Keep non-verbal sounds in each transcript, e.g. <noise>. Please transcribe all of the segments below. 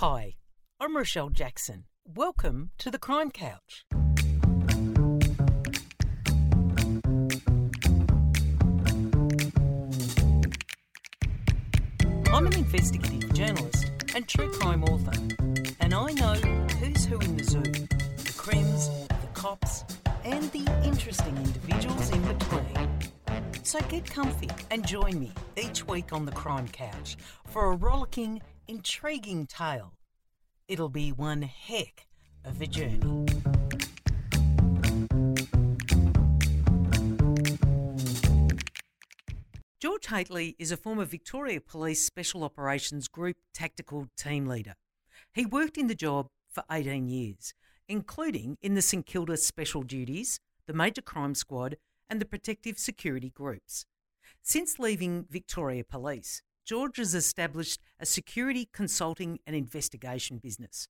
Hi, I'm Rochelle Jackson. Welcome to the Crime Couch. I'm an investigative journalist and true crime author, and I know who's who in the zoo the crims, the cops, and the interesting individuals in between. So get comfy and join me each week on the Crime Couch for a rollicking, intriguing tale. It'll be one heck of a journey. George Hateley is a former Victoria Police Special Operations Group Tactical Team Leader. He worked in the job for 18 years, including in the St Kilda Special Duties, the Major Crime Squad, and the Protective Security Groups. Since leaving Victoria Police, George has established a security consulting and investigation business.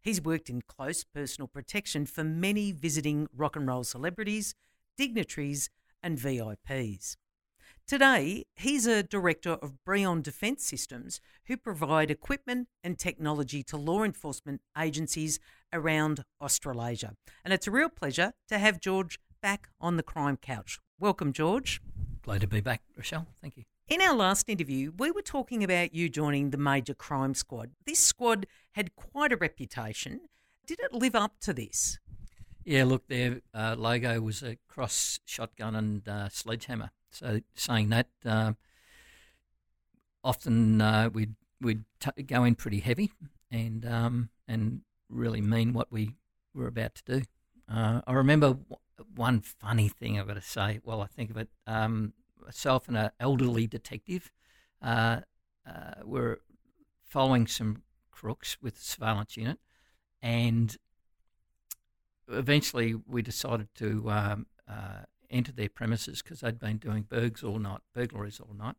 He's worked in close personal protection for many visiting rock and roll celebrities, dignitaries, and VIPs. Today, he's a director of Breon Defence Systems who provide equipment and technology to law enforcement agencies around Australasia. And it's a real pleasure to have George back on the crime couch. Welcome, George. Glad to be back, Rochelle. Thank you. In our last interview, we were talking about you joining the Major Crime Squad. This squad had quite a reputation. Did it live up to this? Yeah, look, their uh, logo was a cross shotgun and uh, sledgehammer. So, saying that, uh, often uh, we'd we'd t- go in pretty heavy and um, and really mean what we were about to do. Uh, I remember w- one funny thing I've got to say. Well, I think of it. Um, myself and an elderly detective uh, uh, were following some crooks with the surveillance unit, and eventually we decided to um, uh, enter their premises because they'd been doing burgs all night, burglaries all night,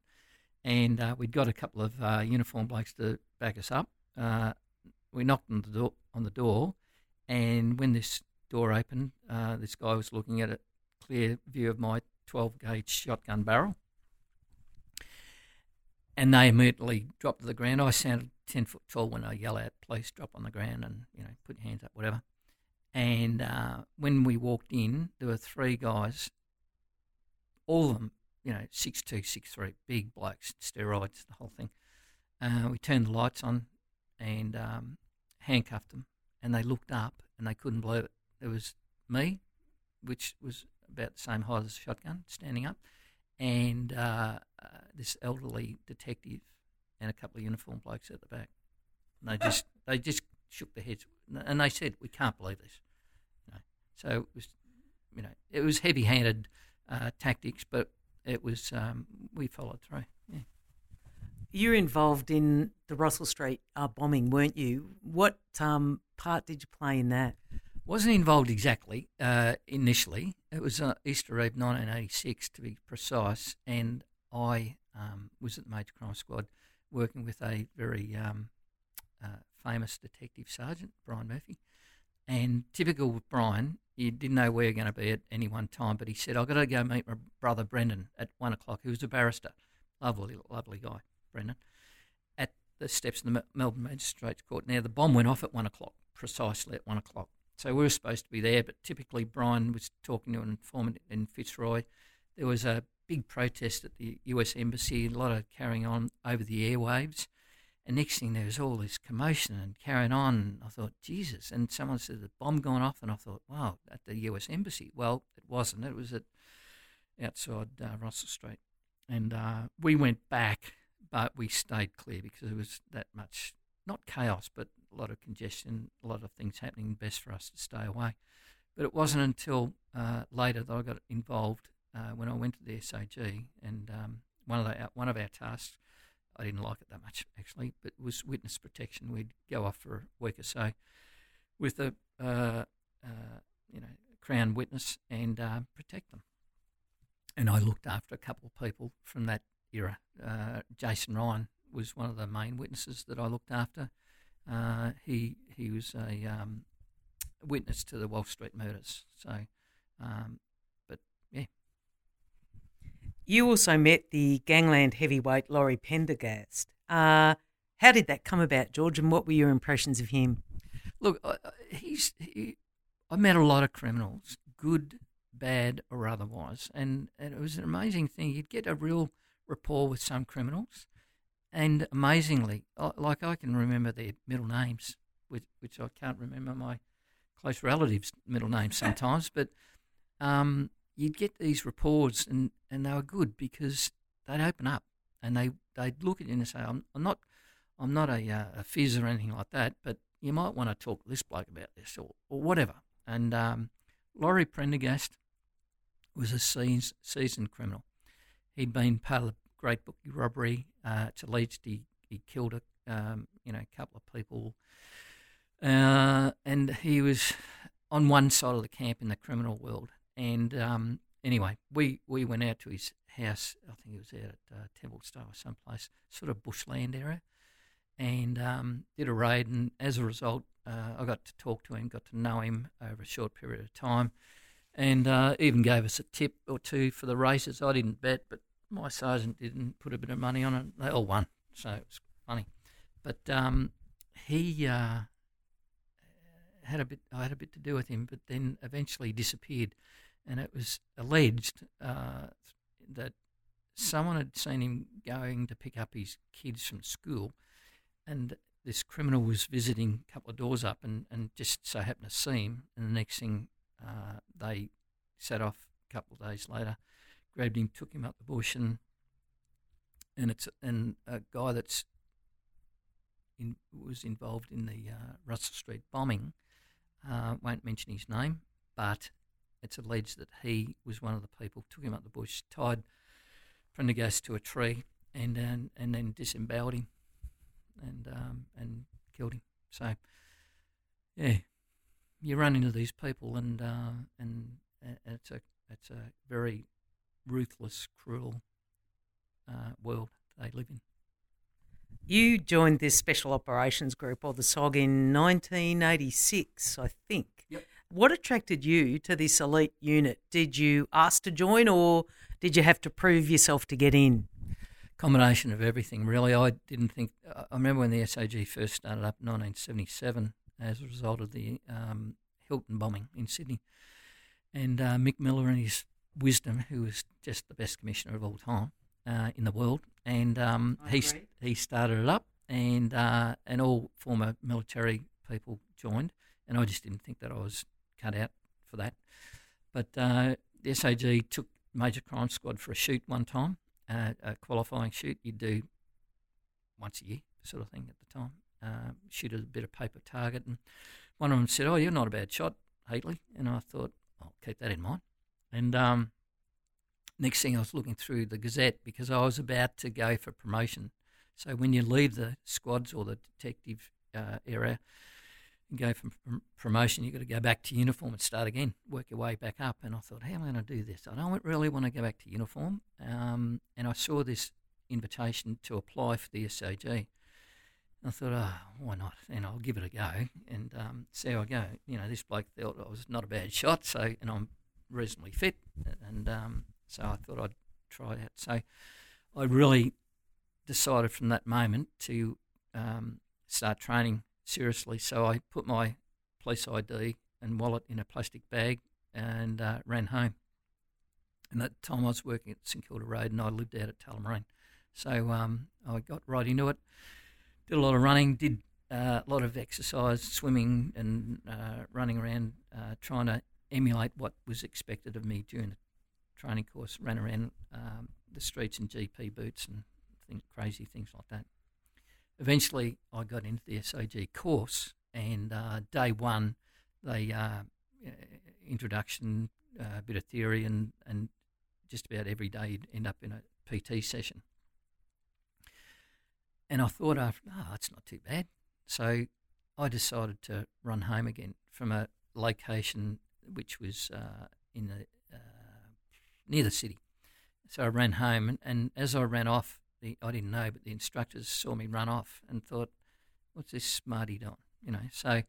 and uh, we'd got a couple of uh, uniformed blokes to back us up. Uh, we knocked on the door, on the door, and when this door opened, uh, this guy was looking at a clear view of my 12 gauge shotgun barrel. And they immediately dropped to the ground. I sounded 10 foot tall when I yell out, please drop on the ground and, you know, put your hands up, whatever. And uh, when we walked in, there were three guys all of them, you know, six two, six three, big blokes, steroids, the whole thing. Uh, we turned the lights on and um, handcuffed them, and they looked up and they couldn't believe it. It was me, which was about the same height as a shotgun, standing up, and uh, uh, this elderly detective and a couple of uniformed blokes at the back. And they just they just shook their heads and they said, "We can't believe this." You know, so it was, you know, it was heavy-handed uh, tactics, but it was um, we followed through. Yeah. You're involved in the Russell Street uh, bombing, weren't you? What um, part did you play in that? Wasn't involved exactly uh, initially. It was uh, Easter Eve 1986, to be precise, and I um, was at the Major Crime Squad working with a very um, uh, famous detective sergeant, Brian Murphy. And typical with Brian, he didn't know where you're going to be at any one time, but he said, I've got to go meet my brother Brendan at one o'clock, He was a barrister. Lovely, lovely guy, Brendan, at the steps of the Melbourne Magistrates Court. Now, the bomb went off at one o'clock, precisely at one o'clock. So we were supposed to be there, but typically Brian was talking to an informant in Fitzroy. There was a big protest at the US Embassy, a lot of carrying on over the airwaves. And next thing there was all this commotion and carrying on. I thought, Jesus. And someone said the bomb gone off, and I thought, wow, at the U.S. embassy. Well, it wasn't. It was at outside uh, Russell Street, and uh, we went back, but we stayed clear because it was that much not chaos, but a lot of congestion, a lot of things happening. Best for us to stay away. But it wasn't until uh, later that I got involved uh, when I went to the SOG, and um, one of the, one of our tasks I didn't like it that much actually, but was witness protection. We'd go off for a week or so with a uh, uh, you know crown witness and uh, protect them. And I looked after a couple of people from that era. Uh, Jason Ryan was one of the main witnesses that I looked after. Uh, he he was a um, witness to the Walsh Street murders. So, um, but yeah, you also met the gangland heavyweight Laurie Prendergast. Uh, How did that come about, George, and what were your impressions of him? Look, uh, he's. He, I met a lot of criminals, good, bad, or otherwise, and, and it was an amazing thing. You'd get a real rapport with some criminals, and amazingly, like I can remember their middle names, which, which I can't remember my close relatives' middle names <laughs> sometimes, but um, you'd get these reports and, and they were good because they'd open up and they they'd look at you and say, "I'm, I'm not, I'm not a, uh, a fizz or anything like that, but you might want to talk to this bloke about this or, or whatever." And um, Laurie Prendergast was a seasoned criminal. He'd been part of the Great Bookie robbery. Uh, to Leeds, he, he killed a um, you know a couple of people, uh, and he was on one side of the camp in the criminal world. And um, anyway, we, we went out to his house. I think it was out at uh, Templestowe or someplace, sort of bushland area, and um, did a raid. And as a result, uh, I got to talk to him, got to know him over a short period of time, and uh, even gave us a tip or two for the races. I didn't bet, but my sergeant didn't put a bit of money on it. They all won, so it was funny. But um, he uh, had a bit. I had a bit to do with him, but then eventually disappeared, and it was alleged uh, that someone had seen him going to pick up his kids from school, and this criminal was visiting a couple of doors up, and, and just so happened to see him, and the next thing uh, they set off a couple of days later, grabbed him, took him up the bush, and and it's and a guy that's in, was involved in the uh, Russell Street bombing uh, won't mention his name, but it's alleged that he was one of the people took him up the bush, tied Prendergast to a tree, and and, and then disemboweled him, and um, and killed him. So, yeah, you run into these people, and uh, and it's a it's a very ruthless, cruel uh, world they live in. You joined this Special Operations Group, or the SOG, in 1986, I think. Yep. What attracted you to this elite unit? Did you ask to join, or did you have to prove yourself to get in? Combination of everything, really. I didn't think. I remember when the SOG first started up in 1977 as a result of the um, Hilton bombing in Sydney. And uh, Mick Miller and his wisdom, who was just the best commissioner of all time uh, in the world, and um, he he started it up, and uh, and all former military people joined, and I just didn't think that I was cut out for that. But uh, the SOG took Major Crime Squad for a shoot one time, uh, a qualifying shoot you do once a year, sort of thing at the time. Uh, shoot a bit of paper target, and one of them said, "Oh, you're not a bad shot, Hateley," and I thought, "I'll keep that in mind." And um, next thing I was looking through the Gazette because I was about to go for promotion. So when you leave the squads or the detective uh, area and go for promotion, you've got to go back to uniform and start again, work your way back up. And I thought, how am I going to do this? I don't really want to go back to uniform. Um, and I saw this invitation to apply for the SOG. I thought, oh, why not? And I'll give it a go and um, see how I go. You know, this bloke thought I was not a bad shot, so and I'm reasonably fit, and um, so I thought I'd try it. So I really decided from that moment to um, start training seriously. So I put my police ID and wallet in a plastic bag and uh, ran home. And at the time I was working at St Kilda Road and I lived out at Tullamarine. So um, I got right into it, did a lot of running, did uh, a lot of exercise, swimming and uh, running around, uh, trying to emulate what was expected of me during the training course, ran around um, the streets in GP boots and think crazy things like that. Eventually, I got into the SOG course, and uh, day one, they uh, introduction, a uh, bit of theory, and and just about every day you'd end up in a PT session. And I thought after, oh, it's not too bad. So I decided to run home again from a location which was uh, in the near the city. So I ran home, and, and as I ran off, the, I didn't know, but the instructors saw me run off and thought, "What's this smarty doing?" You know. So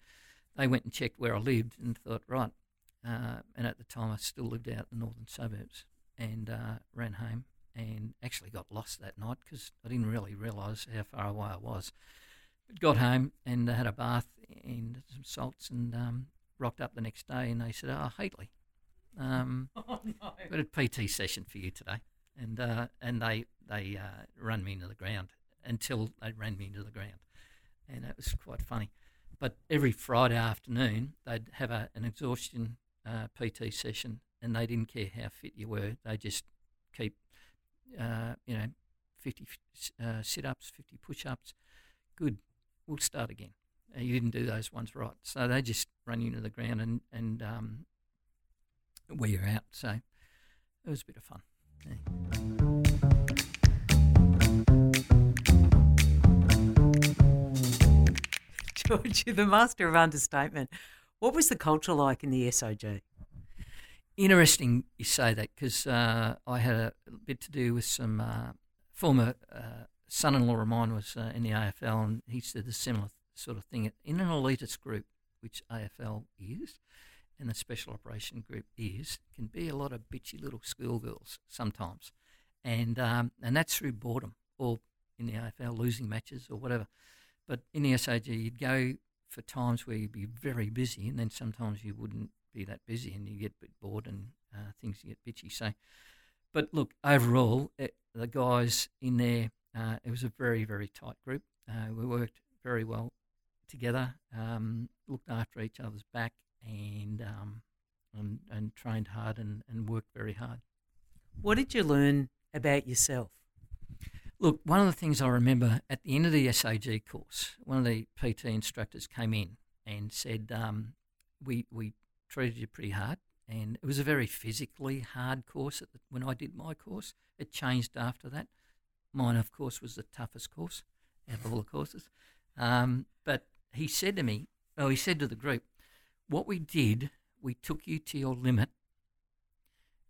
they went and checked where I lived and thought, right. Uh, and at the time, I still lived out in the northern suburbs, and uh, ran home and actually got lost that night because I didn't really realise how far away I was. But got home and had a bath and some salts and um, rocked up the next day and they said, "Oh, Hateley, um, <laughs> Oh no. got a PT session for you today," and uh, and they they uh, run me into the ground until they ran me into the ground, and that was quite funny. But every Friday afternoon they'd have a, an exhaustion uh, PT session, and they didn't care how fit you were; they just keep uh, you know fifty uh, sit ups, fifty push ups. Good, we'll start again. Uh, you didn't do those ones right, so they just run you into the ground and and um, wear you out. So it was a bit of fun. Yeah. <laughs> George, you're the master of understatement. What was the culture like in the SOG? Interesting you say that because uh, I had a bit to do with some uh, former uh, son-in-law of mine was uh, in the AFL, and he said the similar sort of thing. In an elitist group, which AFL is, and the special operation group is, can be a lot of bitchy little schoolgirls sometimes, and um, and that's through boredom or in the AFL losing matches or whatever. But in the SOG, you'd go for times where you'd be very busy, and then sometimes you wouldn't be that busy, and you get a bit bored, and uh, things get bitchy. So, but look, overall, it, the guys in there, uh, it was a very very tight group. Uh, we worked very well together, um, looked after each other's back, and um, and, and trained hard and, and worked very hard. What did you learn about yourself? Look, one of the things I remember at the end of the SOG course, one of the PT instructors came in and said, um, "We we treated you pretty hard, and it was a very physically hard course. The, when I did my course, it changed after that. Mine, of course, was the toughest course out of all the courses. Um, but he said to me, oh, he said to the group, what we did, we took you to your limit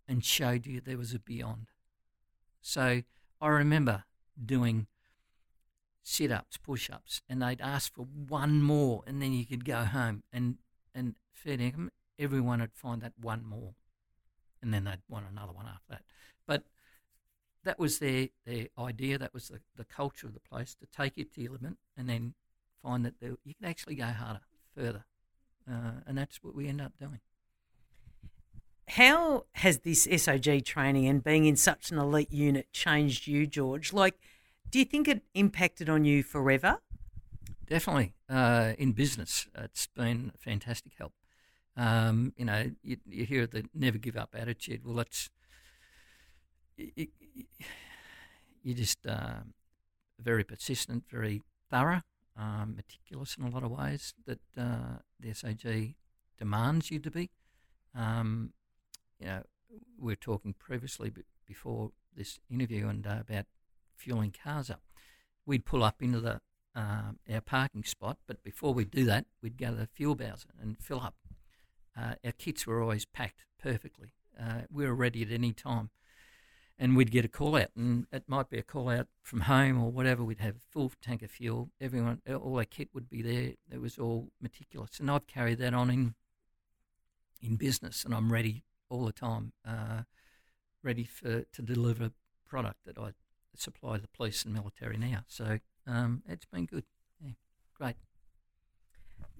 and showed you there was a beyond. So I remember doing sit ups, push ups, and they'd ask for one more, and then you could go home. And, and fair dinkum, everyone would find that one more, and then they'd want another one after that. But that was their, their idea, that was the, the culture of the place to take you to your limit and then find that there, you can actually go harder, further. Uh, and that's what we end up doing. How has this SOG training and being in such an elite unit changed you, George? Like, do you think it impacted on you forever? Definitely. Uh, in business, it's been a fantastic help. Um, you know, you, you hear the never give up attitude. Well, that's, you, you're just uh, very persistent, very thorough, um, meticulous in a lot of ways that uh, the SOG demands you to be. Um, you know, we were talking previously before this interview and uh, about fueling cars up. We'd pull up into the uh, our parking spot, but before we do that, we'd go to the fuel bowser and fill up. Uh, our kits were always packed perfectly. Uh, we were ready at any time, and we'd get a call out, and it might be a call out from home or whatever. We'd have a full tank of fuel. Everyone, all our kit would be there. It was all meticulous, and I've carried that on in in business, and I'm ready all the time, uh, ready for to deliver product that I supply the police and military now. So um, it's been good. Yeah, great.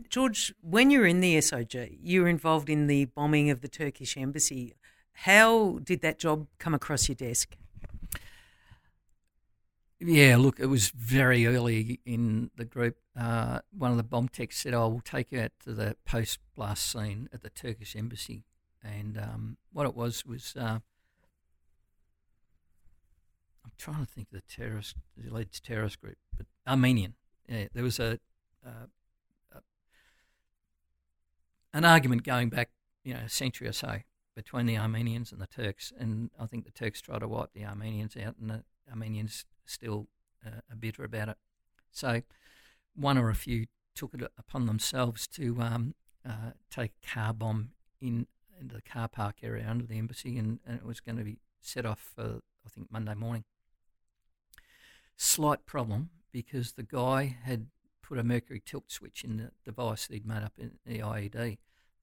George, when you were in the SOG, you were involved in the bombing of the Turkish embassy. How did that job come across your desk? Yeah, look, it was very early in the group. Uh, one of the bomb techs said, "I will take you out to the post blast scene at the Turkish embassy." And um, what it was was, uh, I'm trying to think of the terrorist, the alleged terrorist group, but Armenian. Yeah, there was a, uh, a an argument going back, you know, a century or so between the Armenians and the Turks, and I think the Turks tried to wipe the Armenians out, and the Armenians still uh, are bitter about it. So, one or a few took it upon themselves to um, uh, take a car bomb in into the car park area under the embassy, and, and it was going to be set off for I think Monday morning. Slight problem because the guy had put a mercury tilt switch in the device that he'd made up in the IED,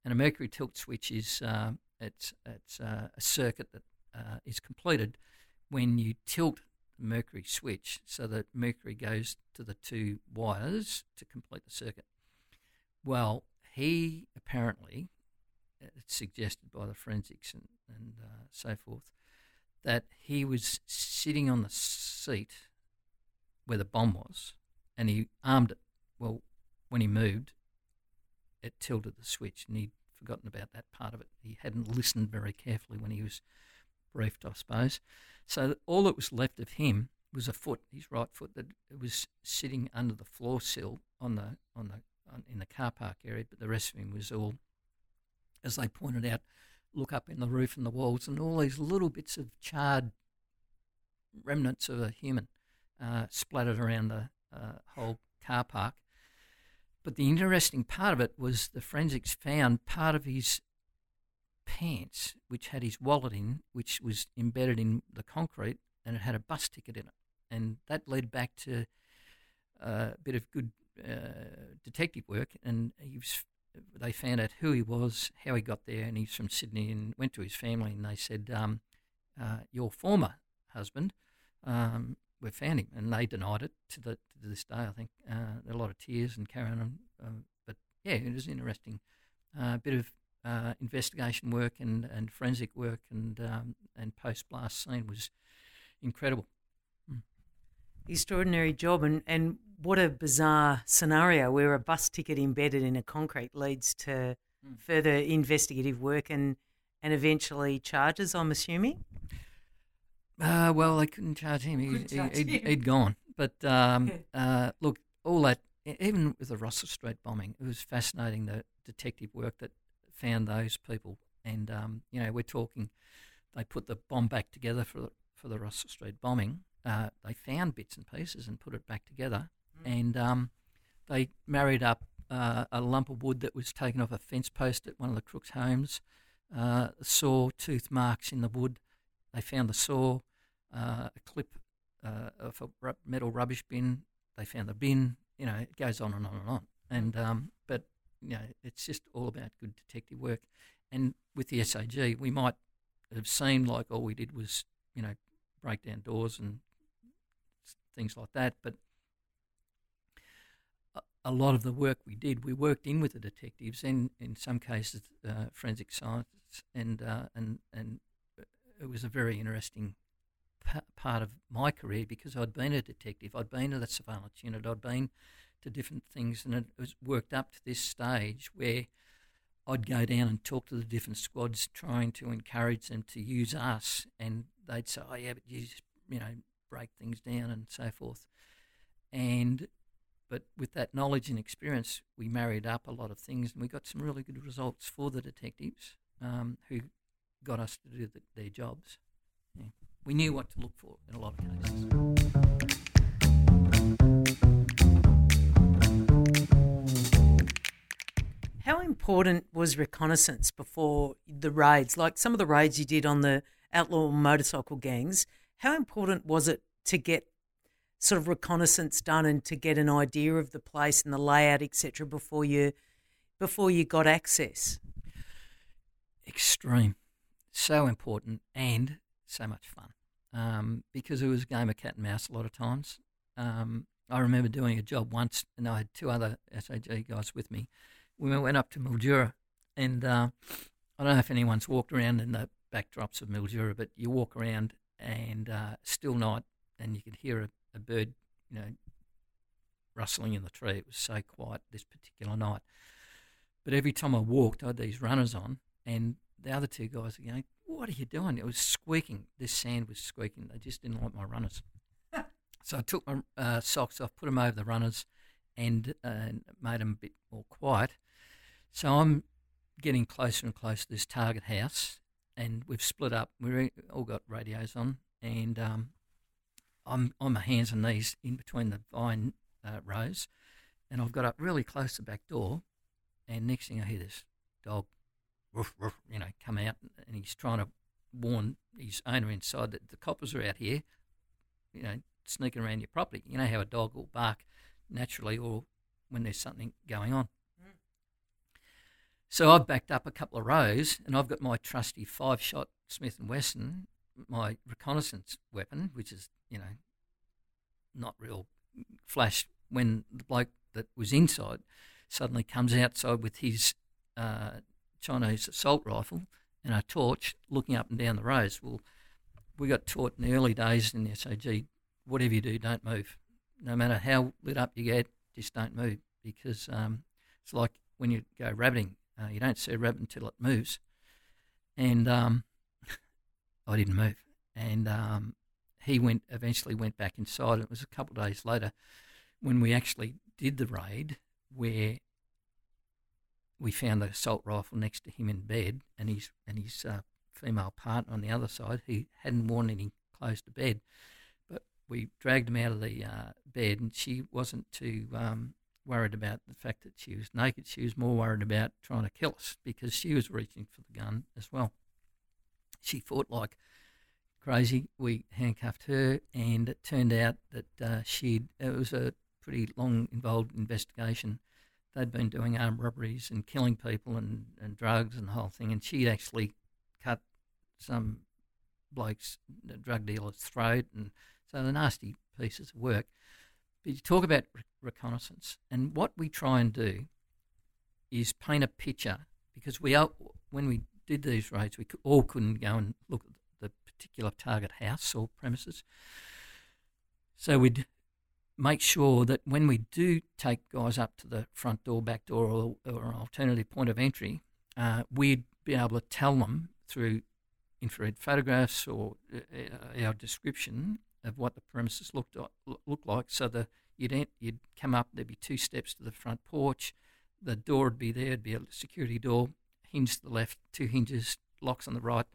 and a mercury tilt switch is uh, it's it's uh, a circuit that uh, is completed when you tilt the mercury switch so that mercury goes to the two wires to complete the circuit. Well, he apparently, it's suggested by the forensics and, and uh, so forth, that he was sitting on the seat where the bomb was and he armed it. Well, when he moved, it tilted the switch and he'd forgotten about that part of it. He hadn't listened very carefully when he was briefed, I suppose. So all that was left of him was a foot, his right foot, that was sitting under the floor sill on the on the on, in the car park area, but the rest of him was all, as they pointed out, look up in the roof and the walls, and all these little bits of charred remnants of a human uh, splattered around the uh, whole car park. But the interesting part of it was the forensics found part of his pants, which had his wallet in, which was embedded in the concrete, and it had a bus ticket in it. And that led back to uh, a bit of good uh, detective work, and he was, they found out who he was, how he got there, and he's from Sydney, and went to his family, and they said, um, uh, "Your former husband, um, we found him," and they denied it to the to this day. I think uh, a lot of tears and carrying on, um, but yeah, it was interesting. A uh, bit of uh, investigation work and, and forensic work and um, and post blast scene was incredible. Mm. Extraordinary job and, and what a bizarre scenario where a bus ticket embedded in a concrete leads to mm. further investigative work and and eventually charges. I'm assuming. Uh, well, they couldn't charge him. He, had he, he'd gone. But um, uh, look, all that, even with the Russell Street bombing, it was fascinating the detective work that found those people. And, um, you know, we're talking, they put the bomb back together for, for the Russell Street bombing. Uh, they found bits and pieces and put it back together. Mm. And um, they married up uh, a lump of wood that was taken off a fence post at one of the crooks' homes, uh, saw tooth marks in the wood. They found the saw, uh, a clip uh, of a metal rubbish bin. They found the bin. You know, it goes on and on and on. And um, but you know, it's just all about good detective work. And with the SOG, we might have seemed like all we did was, you know, break down doors and things like that. But a lot of the work we did, we worked in with the detectives, and in some cases, uh, forensic science, and uh, and and it was a very interesting p- part of my career because I'd been a detective, I'd been to the surveillance unit, I'd been to different things, and it was worked up to this stage where I'd go down and talk to the different squads, trying to encourage them to use us, and they'd say, "Oh yeah, but you just, you know break things down and so forth." And but with that knowledge and experience, we married up a lot of things, and we got some really good results for the detectives um, who got us to do the, their jobs. Yeah. We knew what to look for in a lot of cases. How important was reconnaissance before the raids? Like some of the raids you did on the outlaw motorcycle gangs, how important was it to get sort of reconnaissance done and to get an idea of the place and the layout, etc., before you before you got access? Extreme, so important, and so much fun um, because it was a game of cat and mouse a lot of times. Um, I remember doing a job once, and I had two other SOG guys with me, we went up to Mildura, and uh, I don't know if anyone's walked around in the backdrops of Mildura, but you walk around and uh, still night, and you could hear a, a bird, you know, rustling in the tree. It was so quiet this particular night. But every time I walked, I had these runners on, and the other two guys were going, "What are you doing?" It was squeaking. This sand was squeaking. They just didn't like my runners. <laughs> so I took my uh, socks off, put them over the runners, and uh, made them a bit more quiet. So I'm getting closer and closer to this target house, and we've split up. We've all got radios on, and um, I'm on my hands and knees in between the vine uh, rows, and I've got up really close to the back door, and next thing I hear this dog, you know, come out, and he's trying to warn his owner inside that the coppers are out here, you know, sneaking around your property. You know how a dog will bark naturally or when there's something going on. So I've backed up a couple of rows, and I've got my trusty five-shot Smith and Wesson my reconnaissance weapon, which is you know not real flash, when the bloke that was inside suddenly comes outside with his uh, Chinese assault rifle and a torch, looking up and down the roads. Well, we got taught in the early days in the SOG, whatever you do, don't move. No matter how lit up you get, just don't move because um, it's like when you go rabbiting, uh, you don't see a rabbit until it moves. And um, <laughs> I didn't move. And um, he went eventually went back inside. It was a couple of days later when we actually did the raid where we found the assault rifle next to him in bed and his and his uh, female partner on the other side. He hadn't worn any clothes to bed, but we dragged him out of the uh, bed, and she wasn't too um, worried about the fact that she was naked. She was more worried about trying to kill us because she was reaching for the gun as well. She fought like crazy. We handcuffed her, and it turned out that uh, she'd. It was a pretty long, involved investigation. They'd been doing armed robberies and killing people and, and drugs and the whole thing, and she'd actually cut some bloke's drug dealer's throat, and so the nasty pieces of work. But you talk about re- reconnaissance, and what we try and do is paint a picture because we are, when we did these raids, we all couldn't go and look at the particular target house or premises. So we'd make sure that when we do take guys up to the front door, back door, or, or alternative point of entry, uh, we'd be able to tell them through infrared photographs or uh, our description of what the premises looked looked like. So the you'd you'd come up, there'd be two steps to the front porch, the door would be there, it'd be a security door, hinge to the left, two hinges, locks on the right.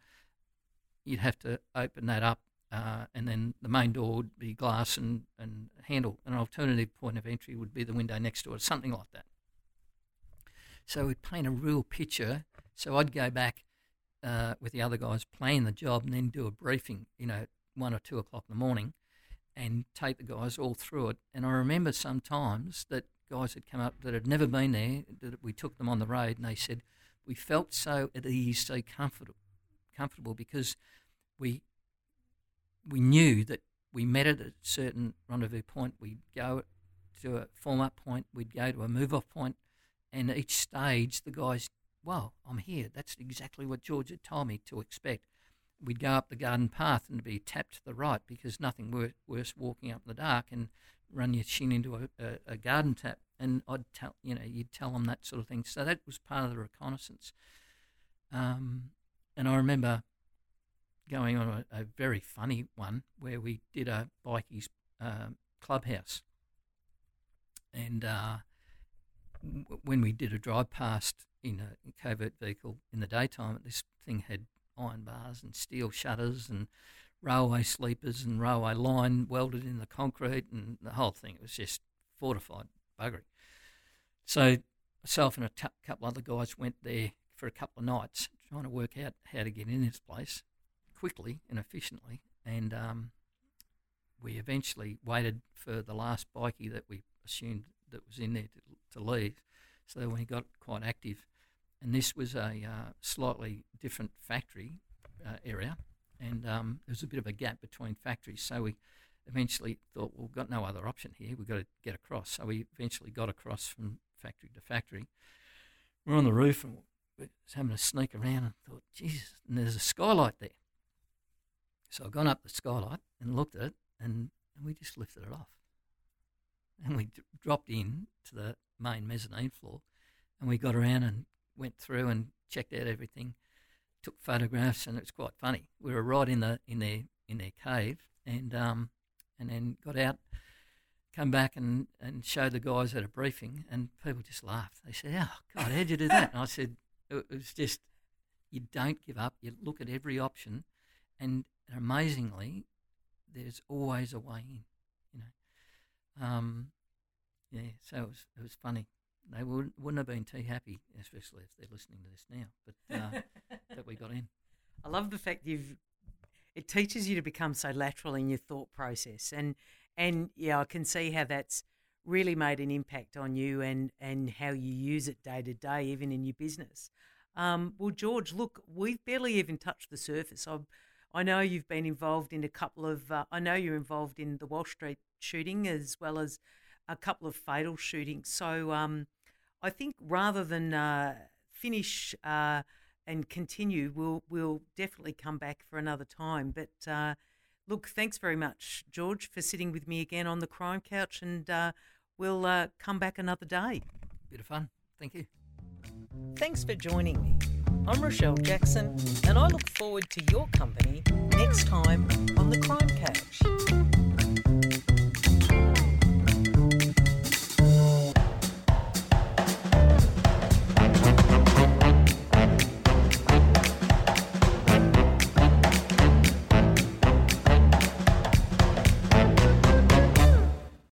You'd have to open that up, uh, and then the main door would be glass and, and handle. An alternative point of entry would be the window next door, something like that. So we'd paint a real picture. So I'd go back uh, with the other guys, plan the job, and then do a briefing, you know, one or two o'clock in the morning, and take the guys all through it. And I remember sometimes that guys had come up that had never been there, that we took them on the road, and they said, we felt so at ease, so comfortable, comfortable because we we knew that we met at a certain rendezvous point. We'd go to a form up point, we'd go to a move off point, and each stage the guys, wow, I'm here. That's exactly what George had told me to expect. We'd go up the garden path and be tapped to the right because nothing worse, worse walking up in the dark and run your shin into a, a, a, garden tap. And I'd tell, you know, you'd tell them that sort of thing. So that was part of the reconnaissance. Um, and I remember going on a, a, very funny one where we did a bikies uh, clubhouse, and uh, w- when we did a drive past in a covert vehicle in the daytime, this thing had iron bars and steel shutters and railway sleepers and railway line welded in the concrete and the whole thing. It was just fortified buggery. So myself and a t- couple other guys went there for a couple of nights trying to work out how to get in this place quickly and efficiently. And um, we eventually waited for the last bikie that we assumed that was in there to, to leave. So when he got quite active, and this was a uh, slightly different factory uh, area, and um, there was a bit of a gap between factories. So we eventually thought, well, we've got no other option here. We've got to get across. So we eventually got across from factory to factory. We're on the roof and we're having a sneak around and thought, Jesus, and there's a skylight there. So I've gone up the skylight and looked at it, and, and we just lifted it off. And we d- dropped in to the main mezzanine floor, and we got around and went through and checked out everything, took photographs, and it was quite funny. We were right in the in their in their cave, and um, and then got out, come back and and showed the guys at a briefing, and people just laughed. They said, "Oh God, how'd you do that?" And I said, "It was just." You don't give up. You look at every option, and and amazingly, there's always a way in. You know, um, yeah. So it was it was funny. They wouldn't wouldn't have been too happy, especially if they're listening to this now. But uh, <laughs> that we got in. I love the fact you've. It teaches you to become so lateral in your thought process, and and yeah, I can see how that's really made an impact on you and and how you use it day to day, even in your business. Um, well, George, look, we've barely even touched the surface. I've I know you've been involved in a couple of. Uh, I know you're involved in the Walsh Street shooting as well as a couple of fatal shootings. So um, I think rather than uh, finish uh, and continue, we'll we'll definitely come back for another time. But uh, look, thanks very much, George, for sitting with me again on the crime couch, and uh, we'll uh, come back another day. Bit of fun. Thank you. Thanks for joining me. I'm Rochelle Jackson, and I look forward to your company next time on the Crime Couch.